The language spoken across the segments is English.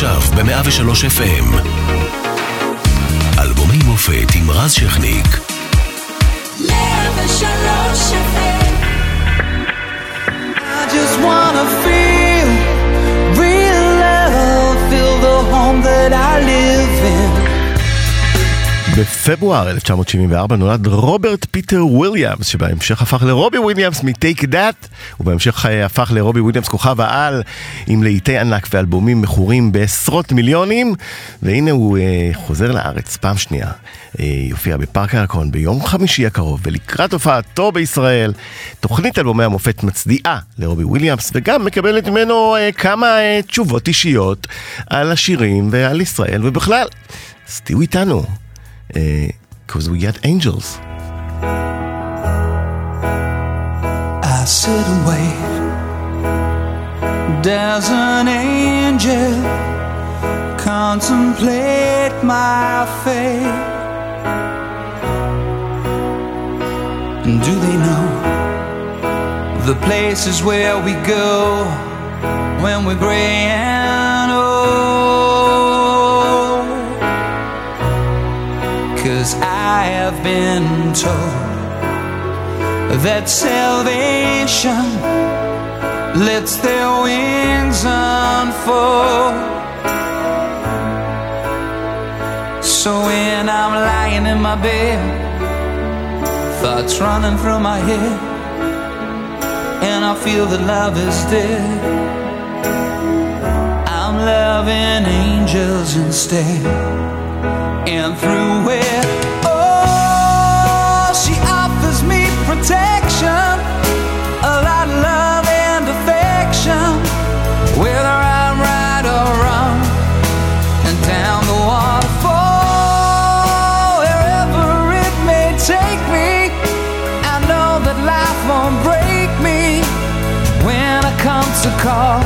עכשיו ב-103 FM. אלבומי מופת עם רז שכניק. 103 FM. I just wanna feel real love, feel the home that I live. בפברואר 1974 נולד רוברט פיטר וויליאמס, שבהמשך הפך לרובי וויליאמס מטייק דאט, ובהמשך הפך לרובי וויליאמס כוכב העל עם להיטי ענק ואלבומים מכורים בעשרות מיליונים, והנה הוא אה, חוזר לארץ פעם שנייה, אה, יופיע בפארק הירקון ביום חמישי הקרוב, ולקראת הופעתו בישראל, תוכנית אלבומי המופת מצדיעה לרובי וויליאמס, וגם מקבלת ממנו אה, כמה אה, תשובות אישיות על השירים ועל ישראל ובכלל. אז תהיו איתנו. Because uh, we get angels. I sit and wait. Does an angel contemplate my fate? And do they know the places where we go when we're gray Cause I have been told that salvation lets their wings unfold. So when I'm lying in my bed, thoughts running through my head, and I feel that love is dead, I'm loving angels instead and through it. Protection, a lot of love and affection, whether I'm right or wrong, and down the waterfall, wherever it may take me. I know that life won't break me when I come to call.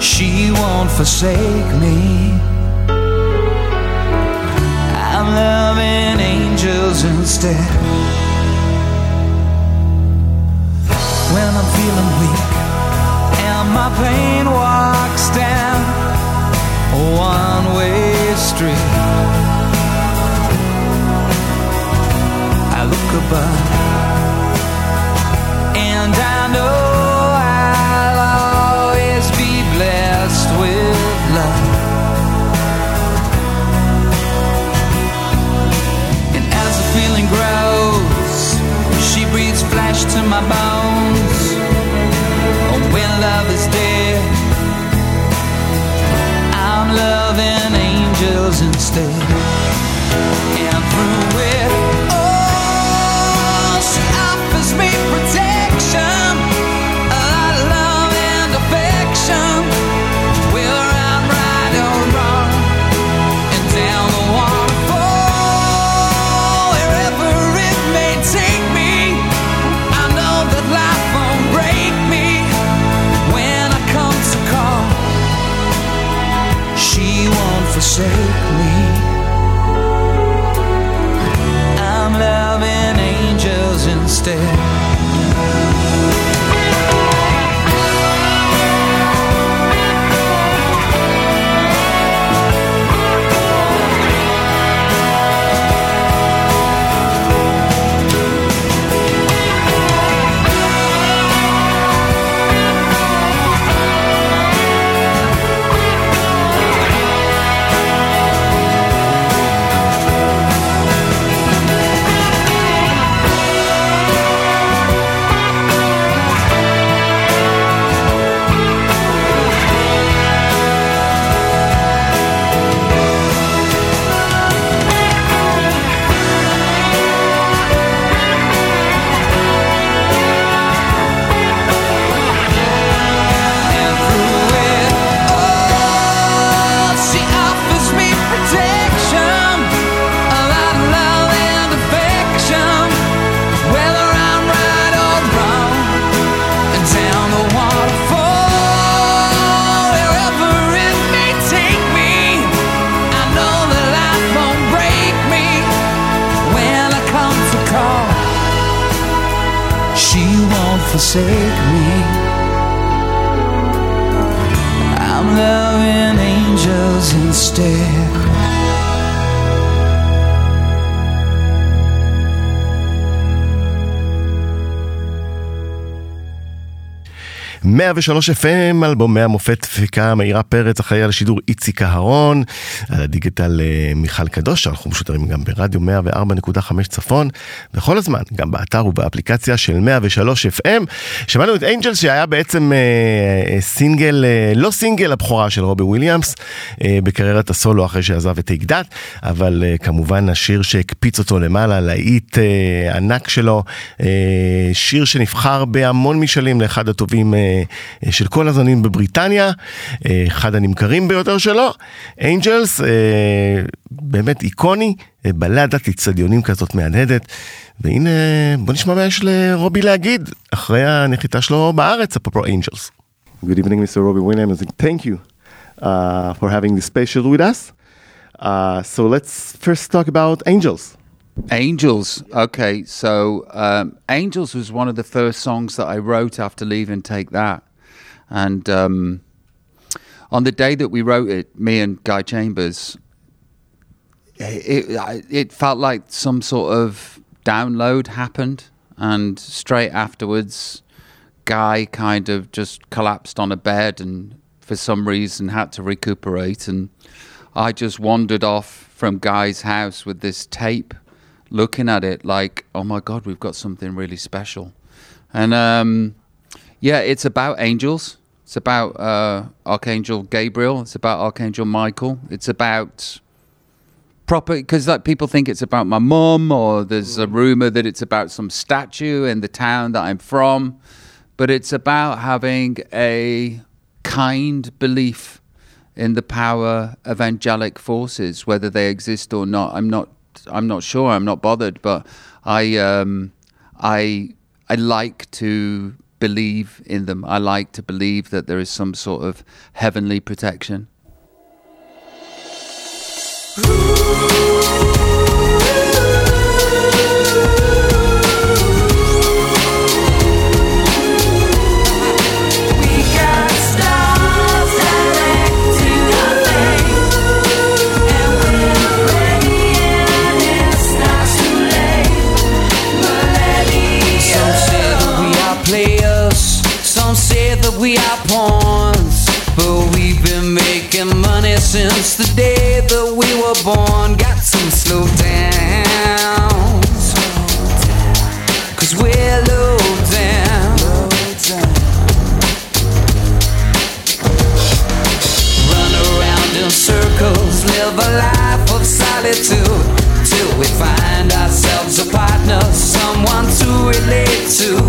She won't forsake me. I'm loving angels instead. When I'm feeling weak. And my pain walks down a one way street, I look above I'm loving angels instead. Forsake 103 FM, אלבומי המופת דפיקה מאירה פרץ, אחראי על השידור איציק אהרון, על הדיגיטל אה, מיכל קדוש, אנחנו משודרים גם ברדיו 104.5 צפון, וכל הזמן, גם באתר ובאפליקציה של 103 FM. שמענו את אנג'לס שהיה בעצם אה, אה, סינגל, אה, לא סינגל הבכורה של רובי וויליאמס, אה, בקריירת הסולו אחרי שעזב את אגדת, אבל אה, כמובן השיר שהקפיץ אותו למעלה, להיט אה, ענק שלו, אה, שיר שנבחר בהמון משאלים לאחד הטובים אה, של כל הזנים בבריטניה, אה, אחד הנמכרים ביותר שלו, אנג'לס, אה, באמת איקוני, בלדת אצטדיונים כזאת מהנהדת. והנה, בוא נשמע מה יש לרובי להגיד אחרי הנחיתה שלו בארץ, אפרופו אנג'לס. Good evening, Mr. Robbie Williams. Thank you uh, for having this special with us. Uh, so let's first talk about Angels. Angels. Okay, so um, Angels was one of the first songs that I wrote after leaving Take That, and um, on the day that we wrote it, me and Guy Chambers, it it felt like some sort of download happened, and straight afterwards, Guy kind of just collapsed on a bed and for some reason had to recuperate, and I just wandered off from Guy's house with this tape looking at it like, oh my God, we've got something really special. And um, yeah, it's about angels. It's about uh, Archangel Gabriel. It's about Archangel Michael. It's about proper because like people think it's about my mum or there's a rumor that it's about some statue in the town that I'm from, but it's about having a kind belief in the power of angelic forces, whether they exist or not. I'm not I'm not sure. I'm not bothered, but I um, I I like to believe in them. I like to believe that there is some sort of heavenly protection. Slow down, cause we're low down. Run around in circles, live a life of solitude till we find ourselves a partner, someone to relate to.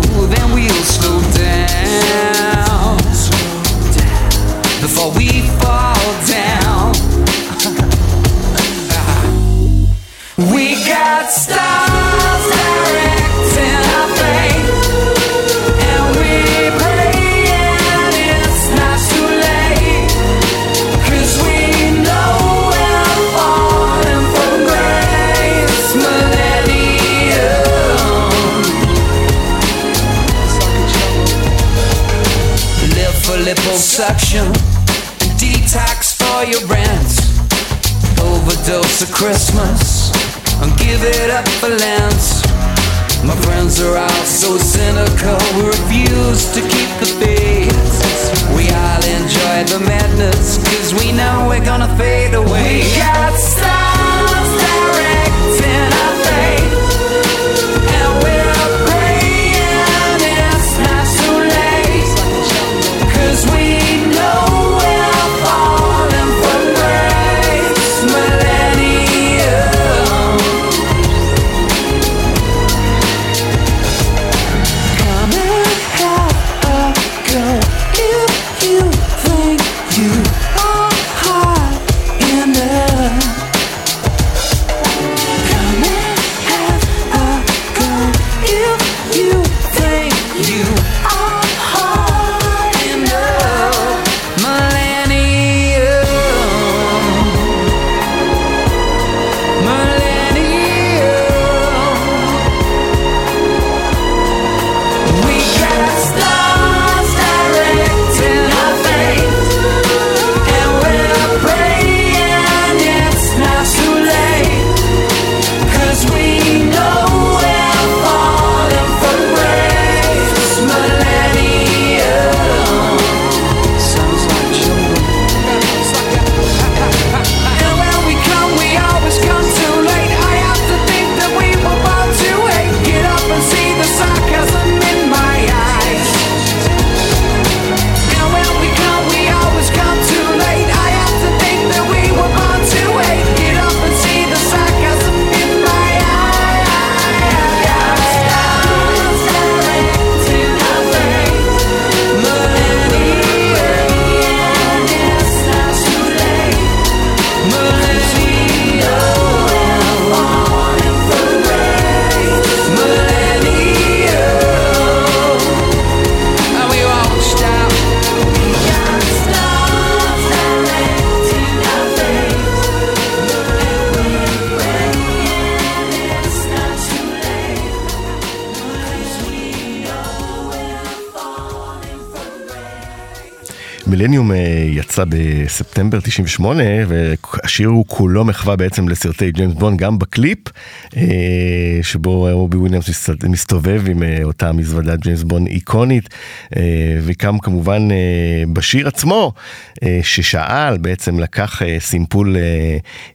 Of Christmas, and give it up for Lent. My friends are all so cynical, we refuse to keep the faith. We all enjoy the madness, cause we know we're gonna fade away. We got מילניום אה, יצא בספטמבר 98, והשיר הוא כולו מחווה בעצם לסרטי ג'יימס בונד, גם בקליפ, אה, שבו רובי וויליאמס מסת- מסתובב עם אה, אותה מזוודת ג'יימס בונד איקונית, וגם כמובן בשיר עצמו, ששאל, בעצם לקח סימפול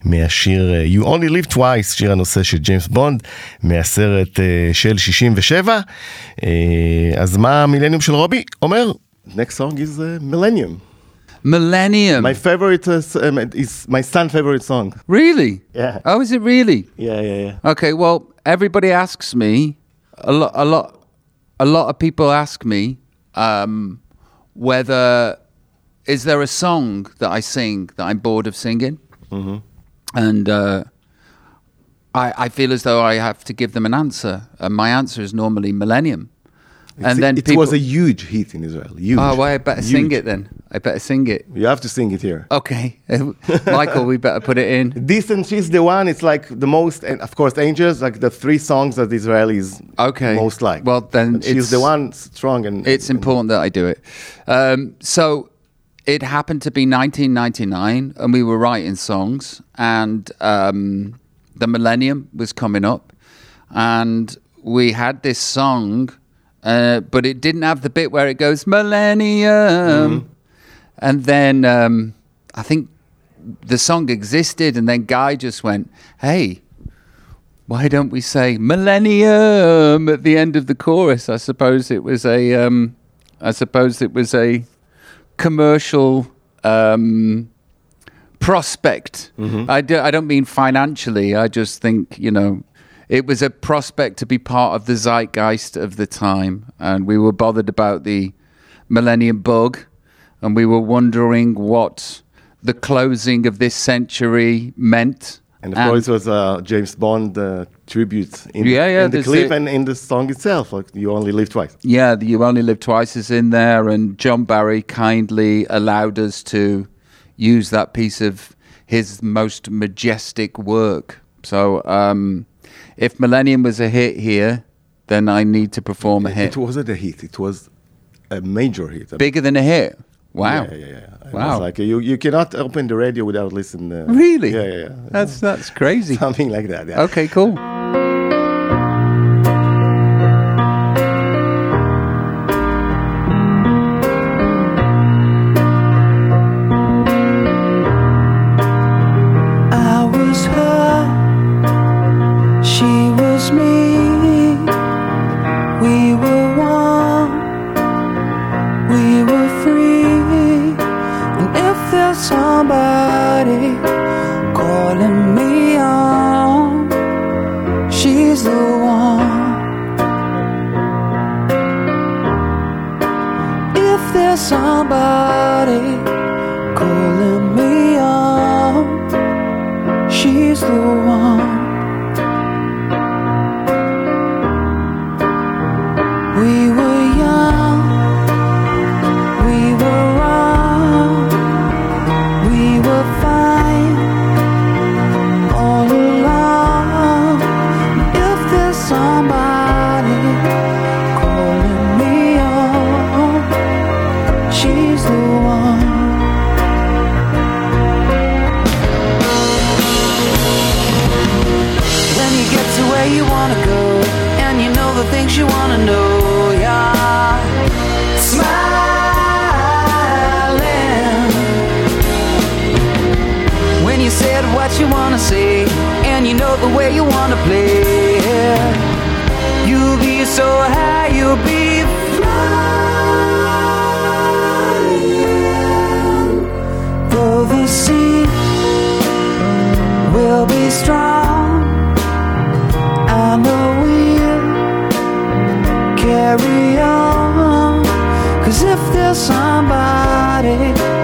מהשיר You Only Live Twice, שיר הנושא של ג'יימס בונד, מהסרט של 67. אה, אז מה המילניום של רובי אומר? Next song is uh, Millennium. Millennium. My favorite uh, um, is my son's favorite song. really? Yeah. Oh, is it really? Yeah, yeah, yeah. Okay, well, everybody asks me a lot, a lot, a lot of people ask me um, whether is there a song that I sing that I'm bored of singing, and uh, I, I feel as though I have to give them an answer, and my answer is normally Millennium, and then it people. was a huge hit in Israel. Huge. oh, well, I better sing it then. I better sing it. You have to sing it here. Okay, Michael, we better put it in. This and she's the one. It's like the most, and of course, Angels. Like the three songs that the Israelis Okay. most like. Well, then But she's it's- the one strong and It's important that I do it. Um, so it happened to be 1999, and we were writing songs, and um, the millennium was coming up, and we had this song, uh, but it didn't have the bit where it goes millennium, and then um, I think the song existed, and then Guy just went, "Hey." why don't we say millennium at the end of the chorus? I suppose it was a, um, I suppose it was a commercial um, prospect. I, do, I don't mean financially. I just think you know, it was a prospect to be part of the zeitgeist of the time, and we were bothered about the millennium bug, and we were wondering what the closing of this century meant. And of course, it was a James Bond uh, tribute in, Yeah, yeah, in the clip a- and in the song itself. Like you only live twice. Yeah, the You Only Live Twice is in there, and John Barry kindly allowed us to use that piece of his most majestic work. So, um, if Millennium was a hit here, then I need to perform a hit. It wasn't a hit. It was a major hit. Bigger than a hit. Wow. Yeah, yeah, yeah. It Wow. was like you, you cannot open the radio without listening. Uh, Really? Yeah, yeah, yeah. That's that's crazy. Something like that. Yeah. Okay, cool. Cause if there's somebody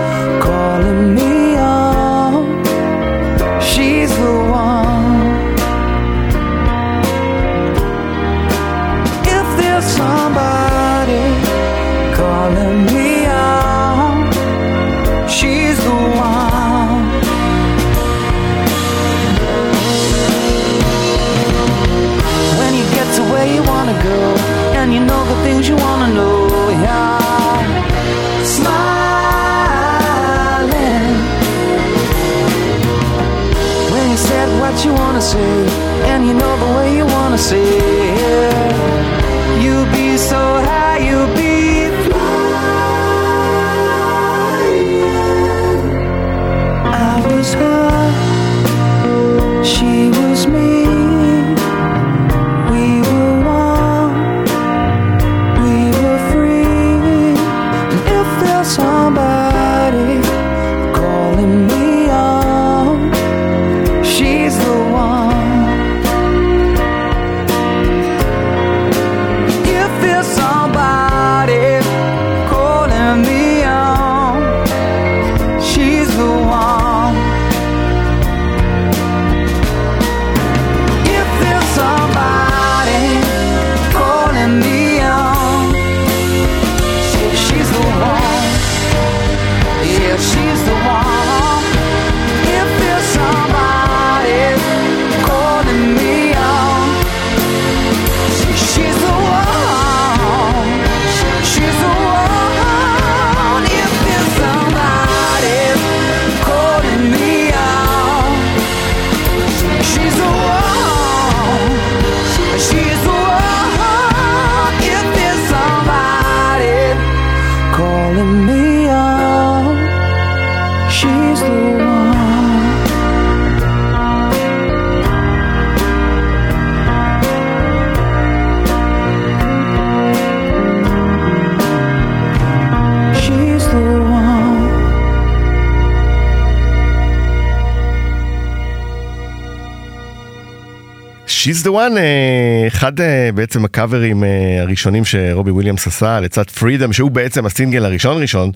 She's the one, אה, אחד אה, בעצם הקאברים אה, הראשונים שרובי וויליאמס עשה לצד פרידום, שהוא בעצם הסינגל הראשון ראשון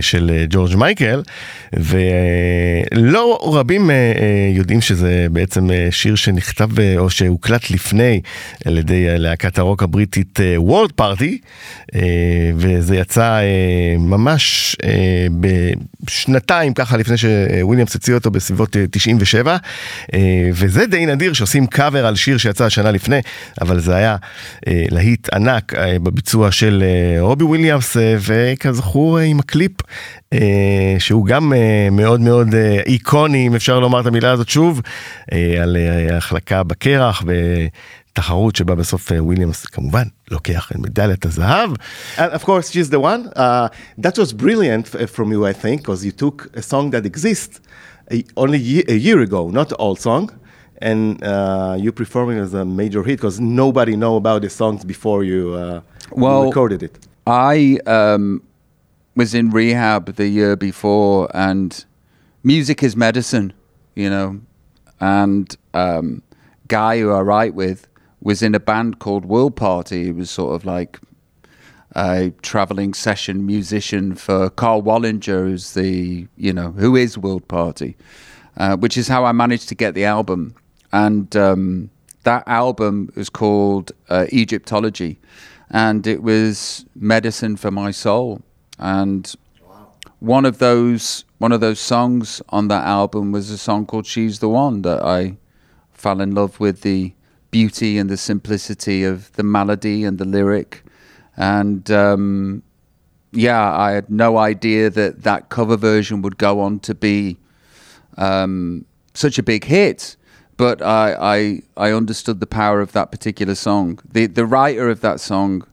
של ג'ורג' מייקל, ולא רבים יודעים שזה בעצם שיר שנכתב או שהוקלט לפני על ידי להקת הרוק הבריטית וורד פארטי, וזה יצא ממש בשנתיים ככה לפני שוויליאמס הציע אותו בסביבות אה, 97, אה, וזה די נדיר שעושים קאבר על שיר שיצא שנה לפני, אבל זה היה אה, להיט ענק אה, בביצוע של אה, רובי וויליאמס, אה, וכזכור אה, עם הקליפ, אה, שהוא גם אה, מאוד מאוד אה, איקוני, אם אפשר לומר את המילה הזאת שוב, אה, על אה, בקרח. ו... תחרות שבה בסוף אה, וויליאמס כמובן לוקח את מדליית הזהב. And of course she's the one. Uh, that was brilliant f- from you I think, because you took a song that exists a, only a year ago, not old song, and uh, you performing as a major hit because nobody know about the songs before you, uh, Well- recorded it. I um, was in rehab the year before, and music is medicine, you know. And um, Guy who I write with was in a band called World Party. He was sort of like a traveling session musician for Karl Wallinger, who's the you know who is World Party, uh, which is how I managed to get the album. And um, that album was called uh, Egyptology, and it was medicine for my soul. And one of those one of those songs on that album was a song called "She's the One" that I fell in love with the beauty and the simplicity of the melody and the lyric, and um, yeah, I had no idea that that cover version would go on to be um, such a big hit. But I, I I understood the power of that particular song. The the writer of that song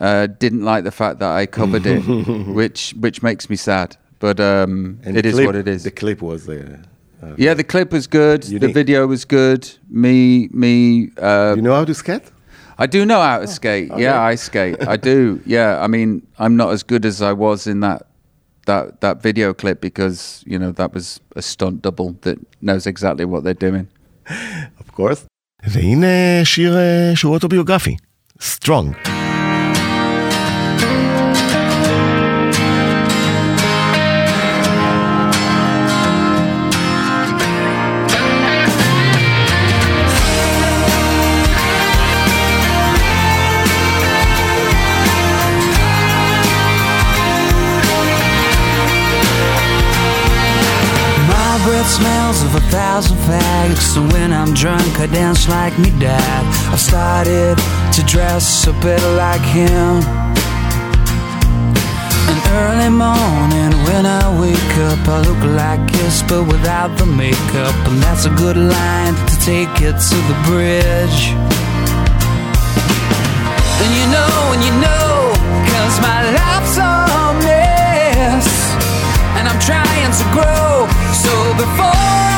uh, didn't like the fact that I covered it, which which makes me sad. But um, And it the is clip- what it is. The clip was there. uh, yeah, the clip was good. The video was good. Me me. Uh, You know how to skate? I do know how to skate. Yeah, I skate. I do. Yeah, I mean, I'm not as good as I was in that that that video clip because you know that was a stunt double that knows exactly what they're doing of course. והנה שיר אה, שהוא אוטוביוגרפי, Strong. My breath fags. So when I'm drunk, I dance like me dad. I've started to dress a bit like him. An early morning When I wake up, I look like Kiss, but without the makeup. And that's a good line to take it to the bridge. And you know, and you know, cause my life's a mess. And I'm trying to grow. So before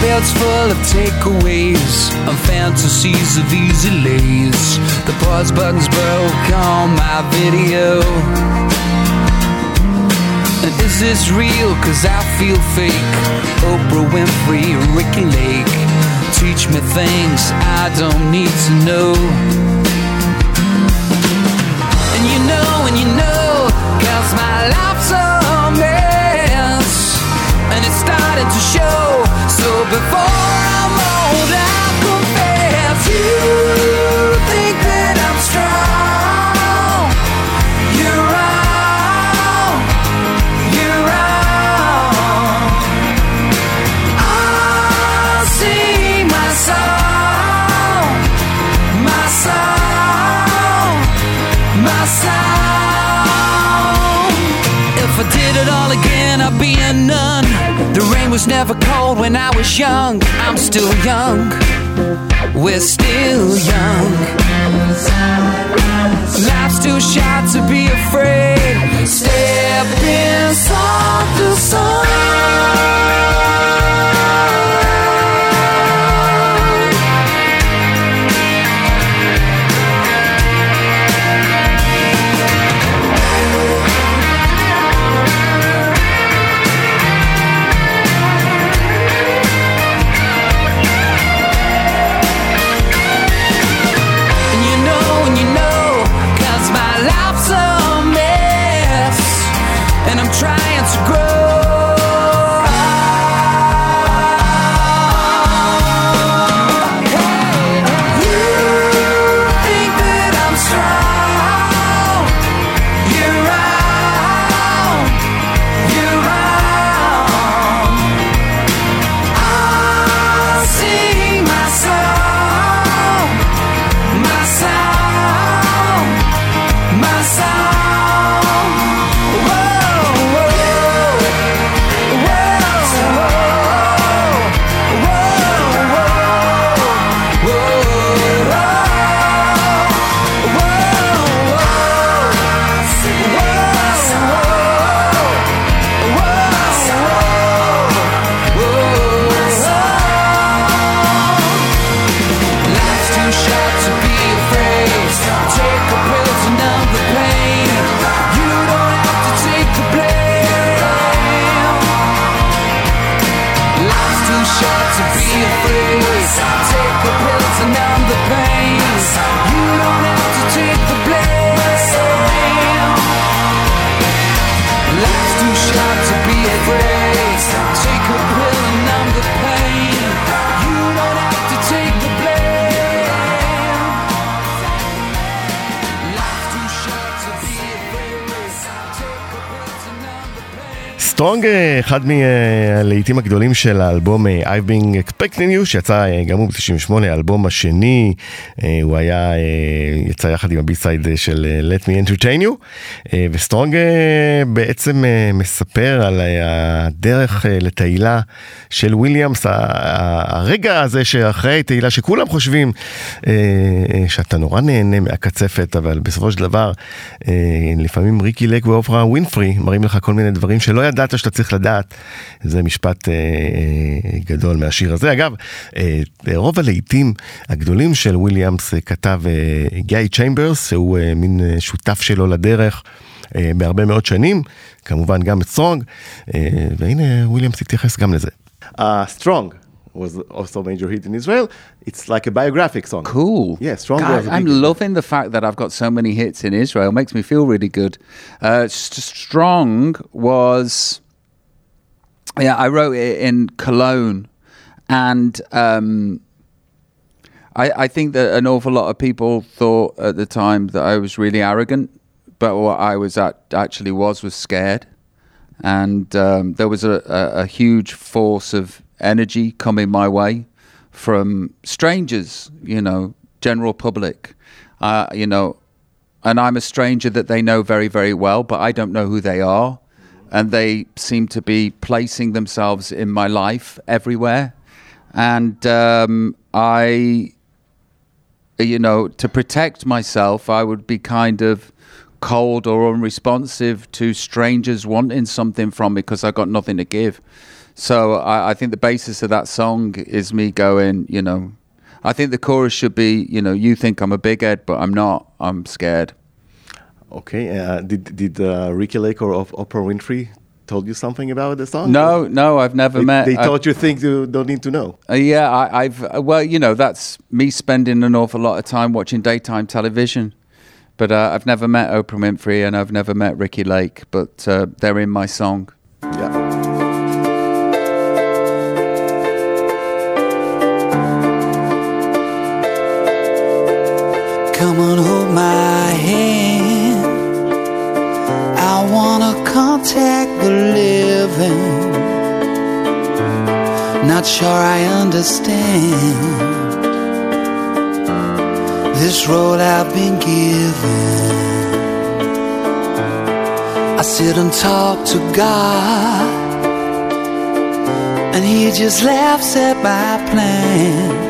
Bed's full of takeaways and fantasies of easy lays. The pause button's broke on my video. And is this real? Cause I feel fake. Oprah Winfrey, Ricki Lake. Teach me things I don't need to know. And you know, and you know, cause my life's a mess. And it's starting to show. So before I'm old, I confess you Was never cold when I was young. I'm still young. We're still young. Life's too short to be afraid. Step inside the sun. סטרונג, אחד מהלהיטים הגדולים של האלבום אה, I've been expecting you, שיצא אה, גם הוא ב-98, האלבום השני, אה, הוא היה, יצא יחד עם הבי-סייד של Let Me Entertain You, וסטרונג בעצם מספר על הדרך לתהילה של וויליאמס, הרגע הזה שאחרי תהילה שכולם חושבים שאתה נורא נהנה מהקצפת, אבל בסופו של דבר, לפעמים ריקי לק ואופרה ווינפרי מראים לך כל מיני דברים שלא ידעת שאתה צריך לדעת. זה משפט אה, אה, גדול מהשיר הזה. אגב, אה, רוב הלהיטים הגדולים של וויליאמס אה, כתב אה, גיא צ'יימברס, שהוא אה, מין אה, שותף שלו לדרך. אה, בהרבה מאוד שנים, כמובן גם את סטרונג, אה, והנה וויליאמס התייחס גם לזה. סטרונג was also a major hit in Israel. It's like a biographic song. Cool. Yeah, Strong God, I'm loving the fact that I've got so many hits in Israel. Makes me feel really good. Uh, St- Strong was, yeah, I wrote it in Cologne, and um, I, I think that an awful lot of people thought at the time that I was really arrogant, but what I was at, actually was was scared, and um, there was a, a, a huge force of energy coming my way from strangers, you know, general public, uh, you know, and I'm a stranger that they know very, very well, but I don't know who they are. And they seem to be placing themselves in my life everywhere. And um, I, you know, to protect myself, I would be kind of cold or unresponsive to strangers wanting something from me because I got nothing to give. So I, I think the basis of that song is me going, you know, I think the chorus should be, you know, you think I'm a big head, but I'm not. I'm scared. Okay. Uh, did did uh, Ricki Lake or of Oprah Winfrey told you something about the song? No, no, I've never They, met. they taught you things you don't need to know. Uh, yeah, I, I've uh, well, you know, that's me spending an awful lot of time watching daytime television. But uh, I've never met Oprah Winfrey and I've never met Ricki Lake, but uh, they're in my song. Yeah. Come on, hold my hand. I wanna contact the living. Not sure I understand this road I've been given. I sit and talk to God, and He just laughs at my plans.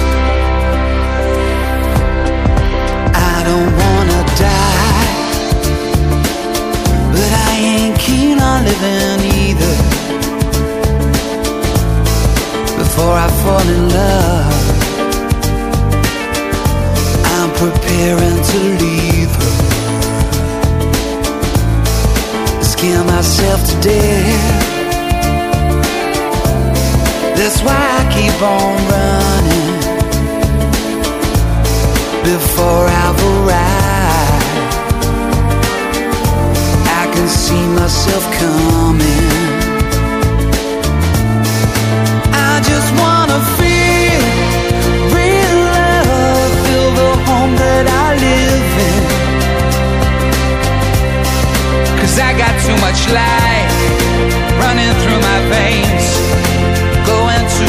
Don't wanna die, but I ain't keen on living either. Before I fall in love, I'm preparing to leave her. Scare myself to death. That's why I keep on running before I've arrived. I can see myself coming. I just wanna feel real love, feel the home that I live in. Cause I got too much life running through my veins, going to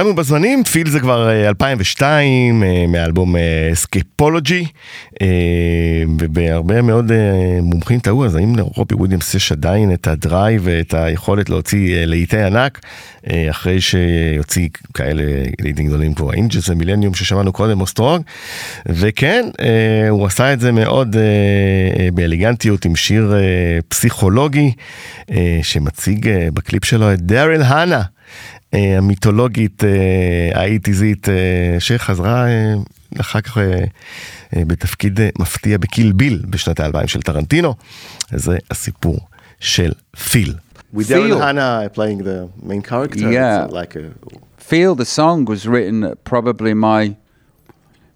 התקדמנו בזמנים, פיל זה כבר אה, 2002, אה, מאלבום סקיפולוגי, ובהרבה מאוד אה, מומחים טעו, אז האם לרובי וויליאמס יש עדיין את הדרייב ואת היכולת להוציא אה, להיטי ענק, אה, אחרי שיוציא כאלה להיטים גדולים כמו האינג'ס ומילניום ששמענו קודם, או סטרוג, וכן, אה, הוא עשה את זה מאוד אה, אה, באלגנטיות עם שיר אה, פסיכולוגי, אה, שמציג אה, בקליפ שלו את דארל האנה. אה, המיתולוגית אה, האיטיזית אה, שחזרה אה, אחר כך אה, אה, בתפקיד אה, מפתיע בקיל ביל בשנת האלפיים של טרנטינו. זה הסיפור של פיל. With Phil. Daryl Hannah playing the main character, Yeah. like a Feel the song was written at probably my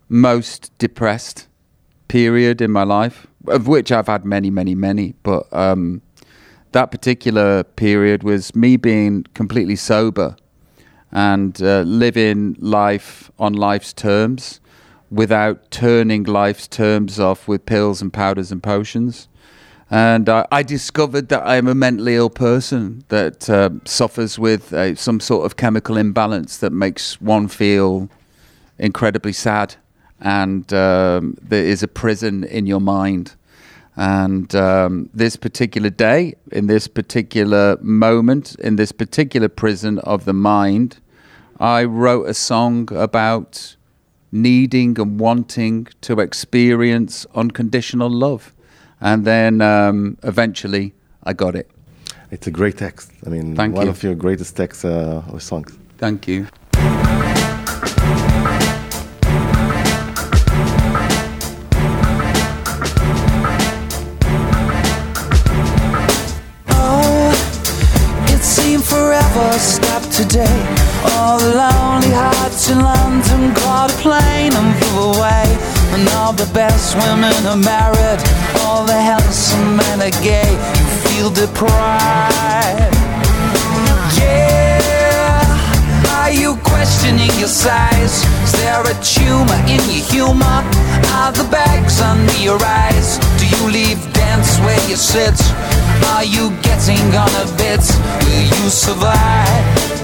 most depressed period in my life, of which I've had many, many, many. But um, that particular period was me being completely sober and uh, living life on life's terms without turning life's terms off with pills and powders and potions. And I, I discovered that I'm a mentally ill person that uh, suffers with uh, some sort of chemical imbalance that makes one feel incredibly sad. And um, there is a prison in your mind. And um, this particular day, in this particular moment, in this particular prison of the mind, I wrote a song about needing and wanting to experience unconditional love. And then um, eventually I got it. It's a great text. I mean, Thank one you. of your greatest texts uh, or songs. Thank you. Oh, it seemed forever stopped today. All the lonely hearts in London caught a plane and flew away. And all the best women are married, all the handsome men are gay. You feel deprived. Yeah, are you questioning your size? Is there a tumor in your humor? Are the bags under your eyes? Do you leave dance where you sit? Are you getting on a bit? Will you survive?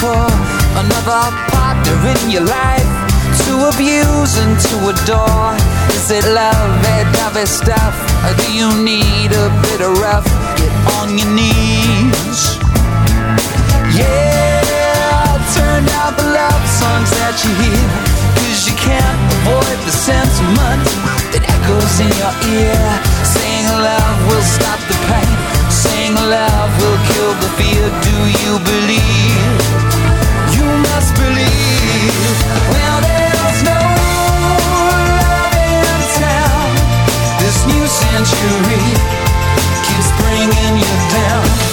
for? Another partner in your life to abuse and to adore? Is it love, that dovey stuff? Or do you need a bit of rough? Get on your knees. Yeah, turn out the love songs that you hear. Cause you can't avoid the sentiment that echoes in your ear. Saying love will stop the pain. Saying love will kill the fear. Do you believe? Century keeps bringing you down.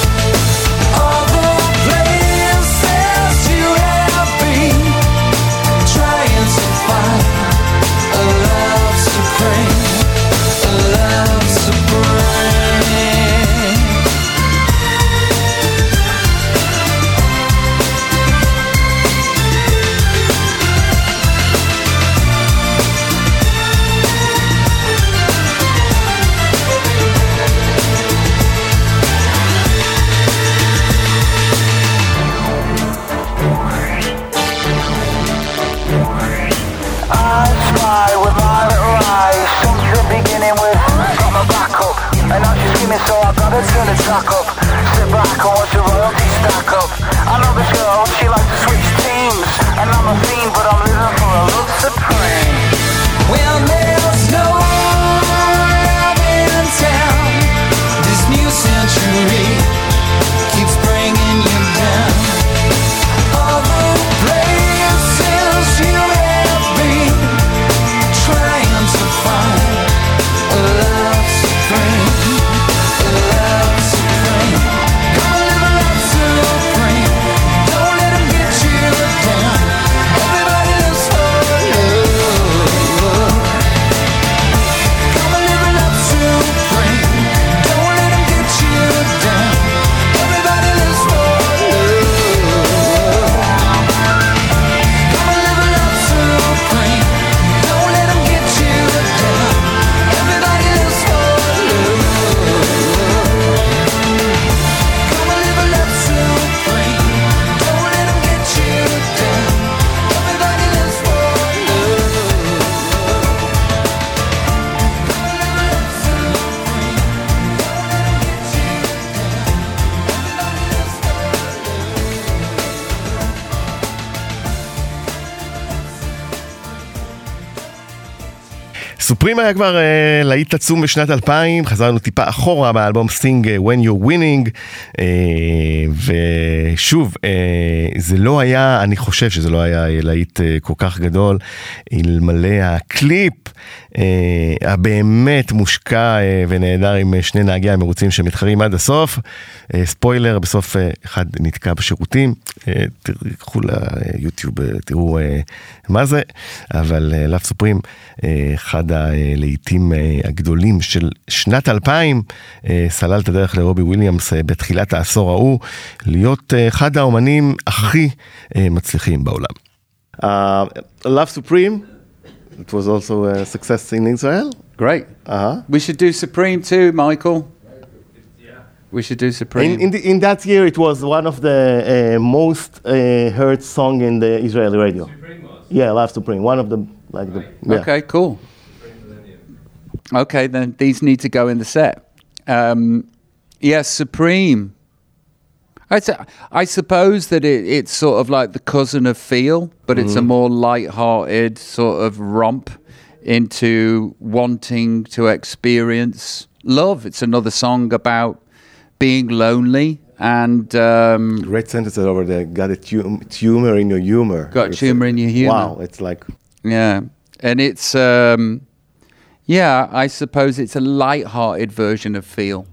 So I gotta turn the track up. Sit back and watch the royalty stack up. I know this girl, she likes to switch teams. And I'm a fiend but I'm סופרים היה כבר אה, להיט עצום בשנת 2000, חזרנו טיפה אחורה באלבום סינג אה, When You're Winning, אה, ושוב, אה, זה לא היה, אני חושב שזה לא היה להיט אה, כל כך גדול, אלמלא הקליפ הבאמת מושקע אה, ונהדר עם אה, שני נהגי המרוצים שמתחרים עד הסוף. אה, ספוילר, בסוף אה, אחד נתקע בשירותים, אה, תלכו ליוטיוב, אה, תראו אה, מה זה, אבל אה, לאף סופרים, אה, אחד הלהיטים אה, הגדולים של שנת 2000, אה, סלל את הדרך לרובי וויליאמס אה, בתחילת העשור ההוא, להיות אה, אחד האומנים הכי אה, מצליחים בעולם. Love Supreme, it was also a success in Israel. Great. Uh-huh. We should do Supreme too, Michael. We should do Supreme. In, in, the, in that year, it was one of the uh, most uh, heard song in the Israeli radio. Supreme was. Yeah, Love Supreme, one of the like the. Yeah. Okay, cool. Okay, then these need to go in the set. Um, yes, Supreme. I, s- I suppose that it, it's sort of like the cousin of Feel, but it's a more light-hearted sort of romp into wanting to experience love. It's another song about being lonely and um, Great sentences over there. Got a tum- tumor in your humor. Got It's- tumor in your humor. Wow, it's like Yeah, and it's um, yeah. I suppose it's a light-hearted version of Feel.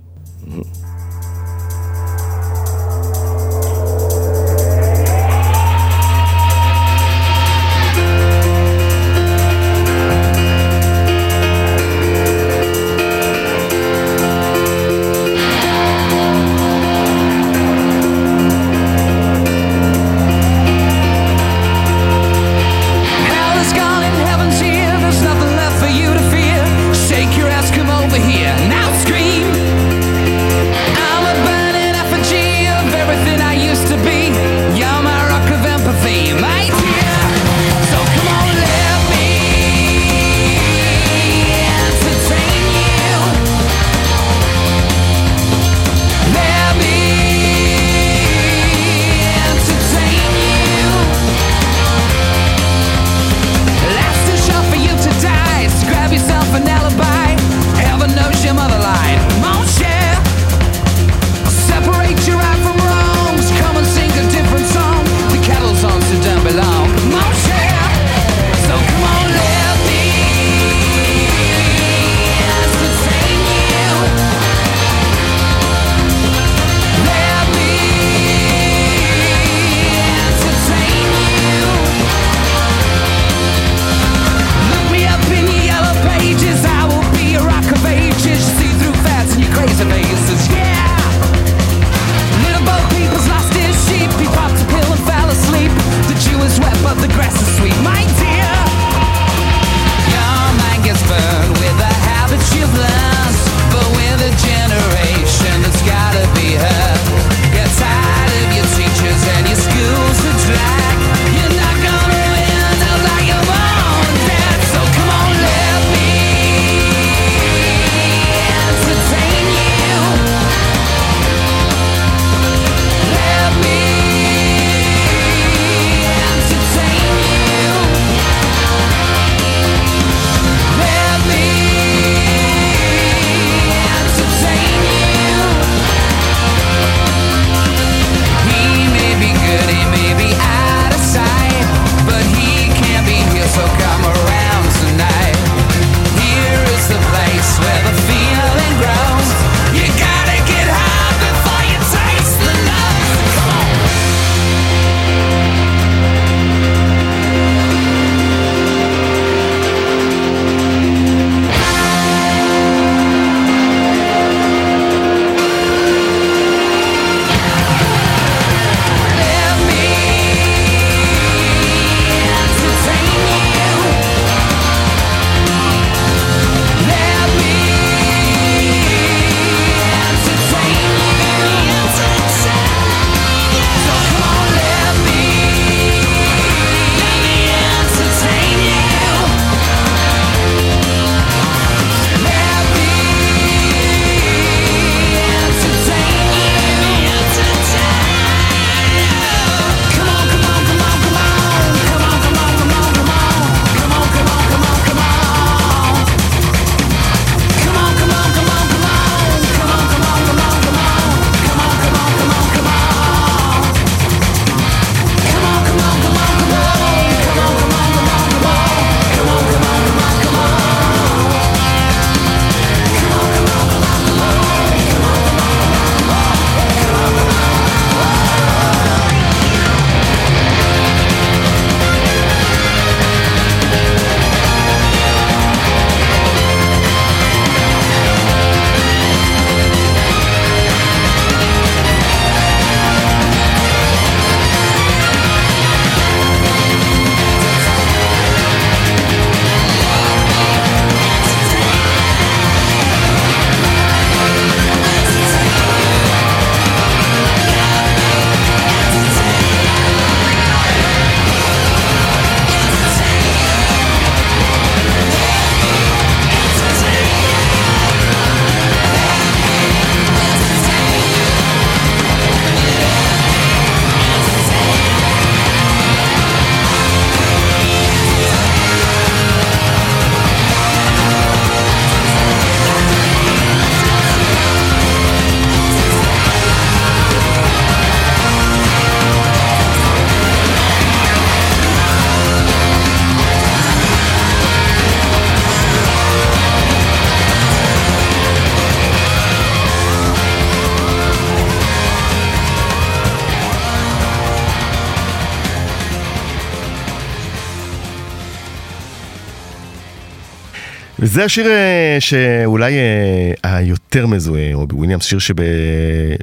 זה השיר אה, שאולי אה, היותר... היותר מזוהה, רובי וויליאמס, שיר שהוא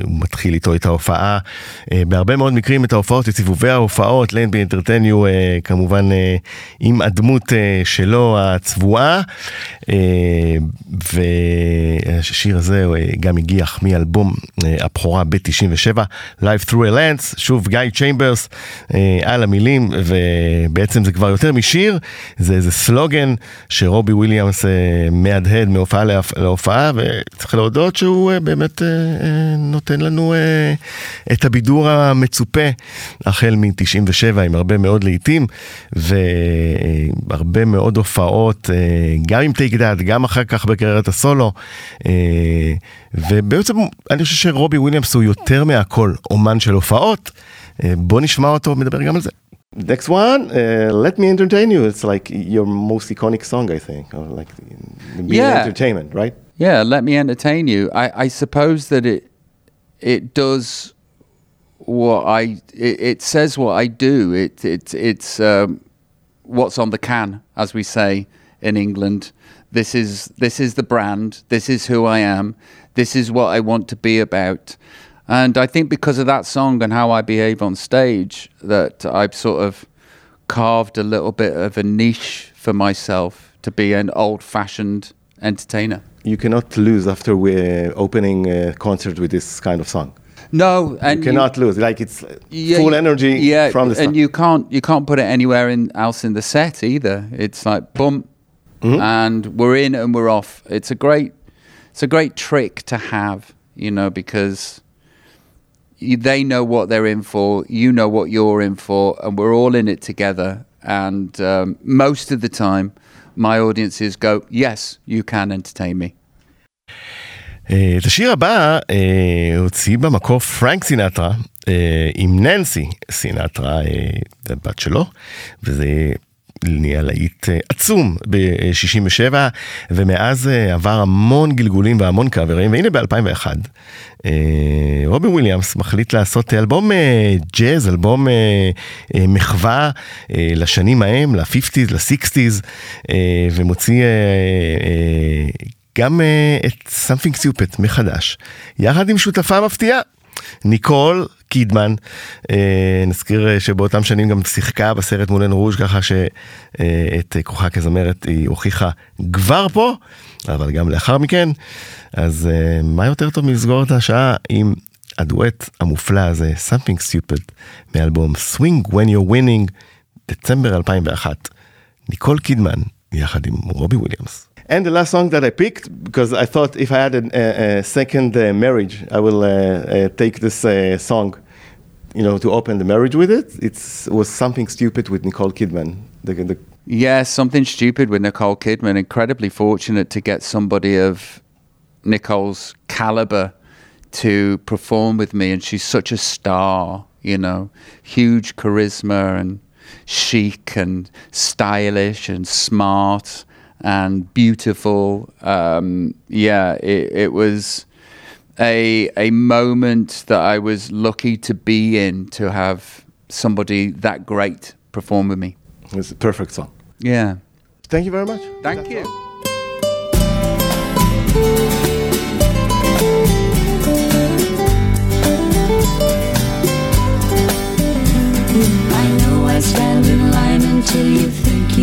מתחיל איתו את ההופעה. אה, בהרבה מאוד מקרים את ההופעות, את סיבובי ההופעות, לנד בי אנטרטניו, כמובן עם הדמות שלו, הצבועה. והשיר הזה גם הגיח מאלבום הבכורה ב-97, Live Through a Lens, שוב גיא צ'יימברס על המילים, ובעצם זה כבר יותר משיר, זה איזה סלוגן שרובי וויליאמס מהדהד מהופעה להופעה, וצריך להודות שהוא אה, באמת אה, אה, נותן לנו את הבידור המצופה החל מ-97 עם הרבה מאוד לעיתים, והרבה מאוד הופעות, גם עם טייק דאט, גם אחר כך בקריירת הסולו, ובעצם אני חושב שרובי וויליאמס הוא יותר מהכל אומן של הופעות. בוא נשמע אותו מדבר גם על זה. Next one, uh, "Let Me Entertain You." It's like your most iconic song, I think, or like the yeah. entertainment, right? Yeah, "Let Me Entertain You." I, I suppose that it it does what I it, it says what I do. It it it's um, what's on the can, as we say in England. This is this is the brand. This is who I am. This is what I want to be about. And I think because of that song and how I behave on stage, that I've sort of carved a little bit of a niche for myself to be an old fashioned entertainer. You cannot lose after we're opening a concert with this kind of song. No, and you cannot you, lose. Like it's yeah, full energy yeah, from the and you can't you can't put it anywhere in, else in the set either. It's like boom, mm-hmm. and we're in and we're off. It's a great it's a great trick to have, you know, because they know what they're in for, you know what you're in for, and we're all in it together. And um, most of the time, my audiences go, Yes, you can entertain me. את השיר הבא הוציא במקור פרנק סינטרה עם ננסי סינטרה, הבת שלו, וזה נהיה להיט עצום ב-67, ומאז עבר המון גלגולים והמון קאברים, והנה ב-2001, רובי וויליאמס מחליט לעשות אלבום ג'אז, אלבום מחווה לשנים ההם, ל-50's, ל-60's, ומוציא גם את Something Stupid מחדש, יחד עם שותפה מפתיעה. ניקול קידמן, אה, נזכיר שבאותם שנים גם שיחקה בסרט מולן רוז' ככה שאת אה, כוחה כזמרת היא הוכיחה כבר פה, אבל גם לאחר מכן, אז אה, מה יותר טוב מלסגור את השעה עם הדואט המופלא הזה, Something Stupid, מאלבום Swing When You're Winning, דצמבר 2001, ניקול קידמן, יחד עם רובי וויליאמס. And the last song that I picked, because I thought if I had a, a second uh, marriage, I will uh, uh, take this song, you know, to open the marriage with it. It's, it was something stupid with Nicole Kidman. The, the yeah, something stupid with Nicole Kidman. Incredibly fortunate to get somebody of Nicole's caliber to perform with me, and she's such a star. You know, huge charisma and chic and stylish and smart and beautiful. Um, yeah, it, it, was a a moment that I was lucky to be in to have somebody that great perform with me. It's a perfect song. Yeah. Thank you very much. Thank you. I know I stand in line until you think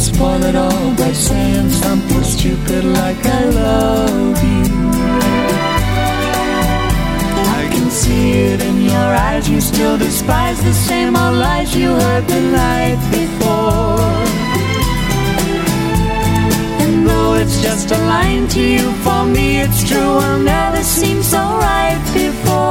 Spoil it all by saying something stupid like I love you. I can see it in your eyes, you still despise the same old lies you heard the night before. And though it's just a line to you, for me it's true, I'll never seem so right before.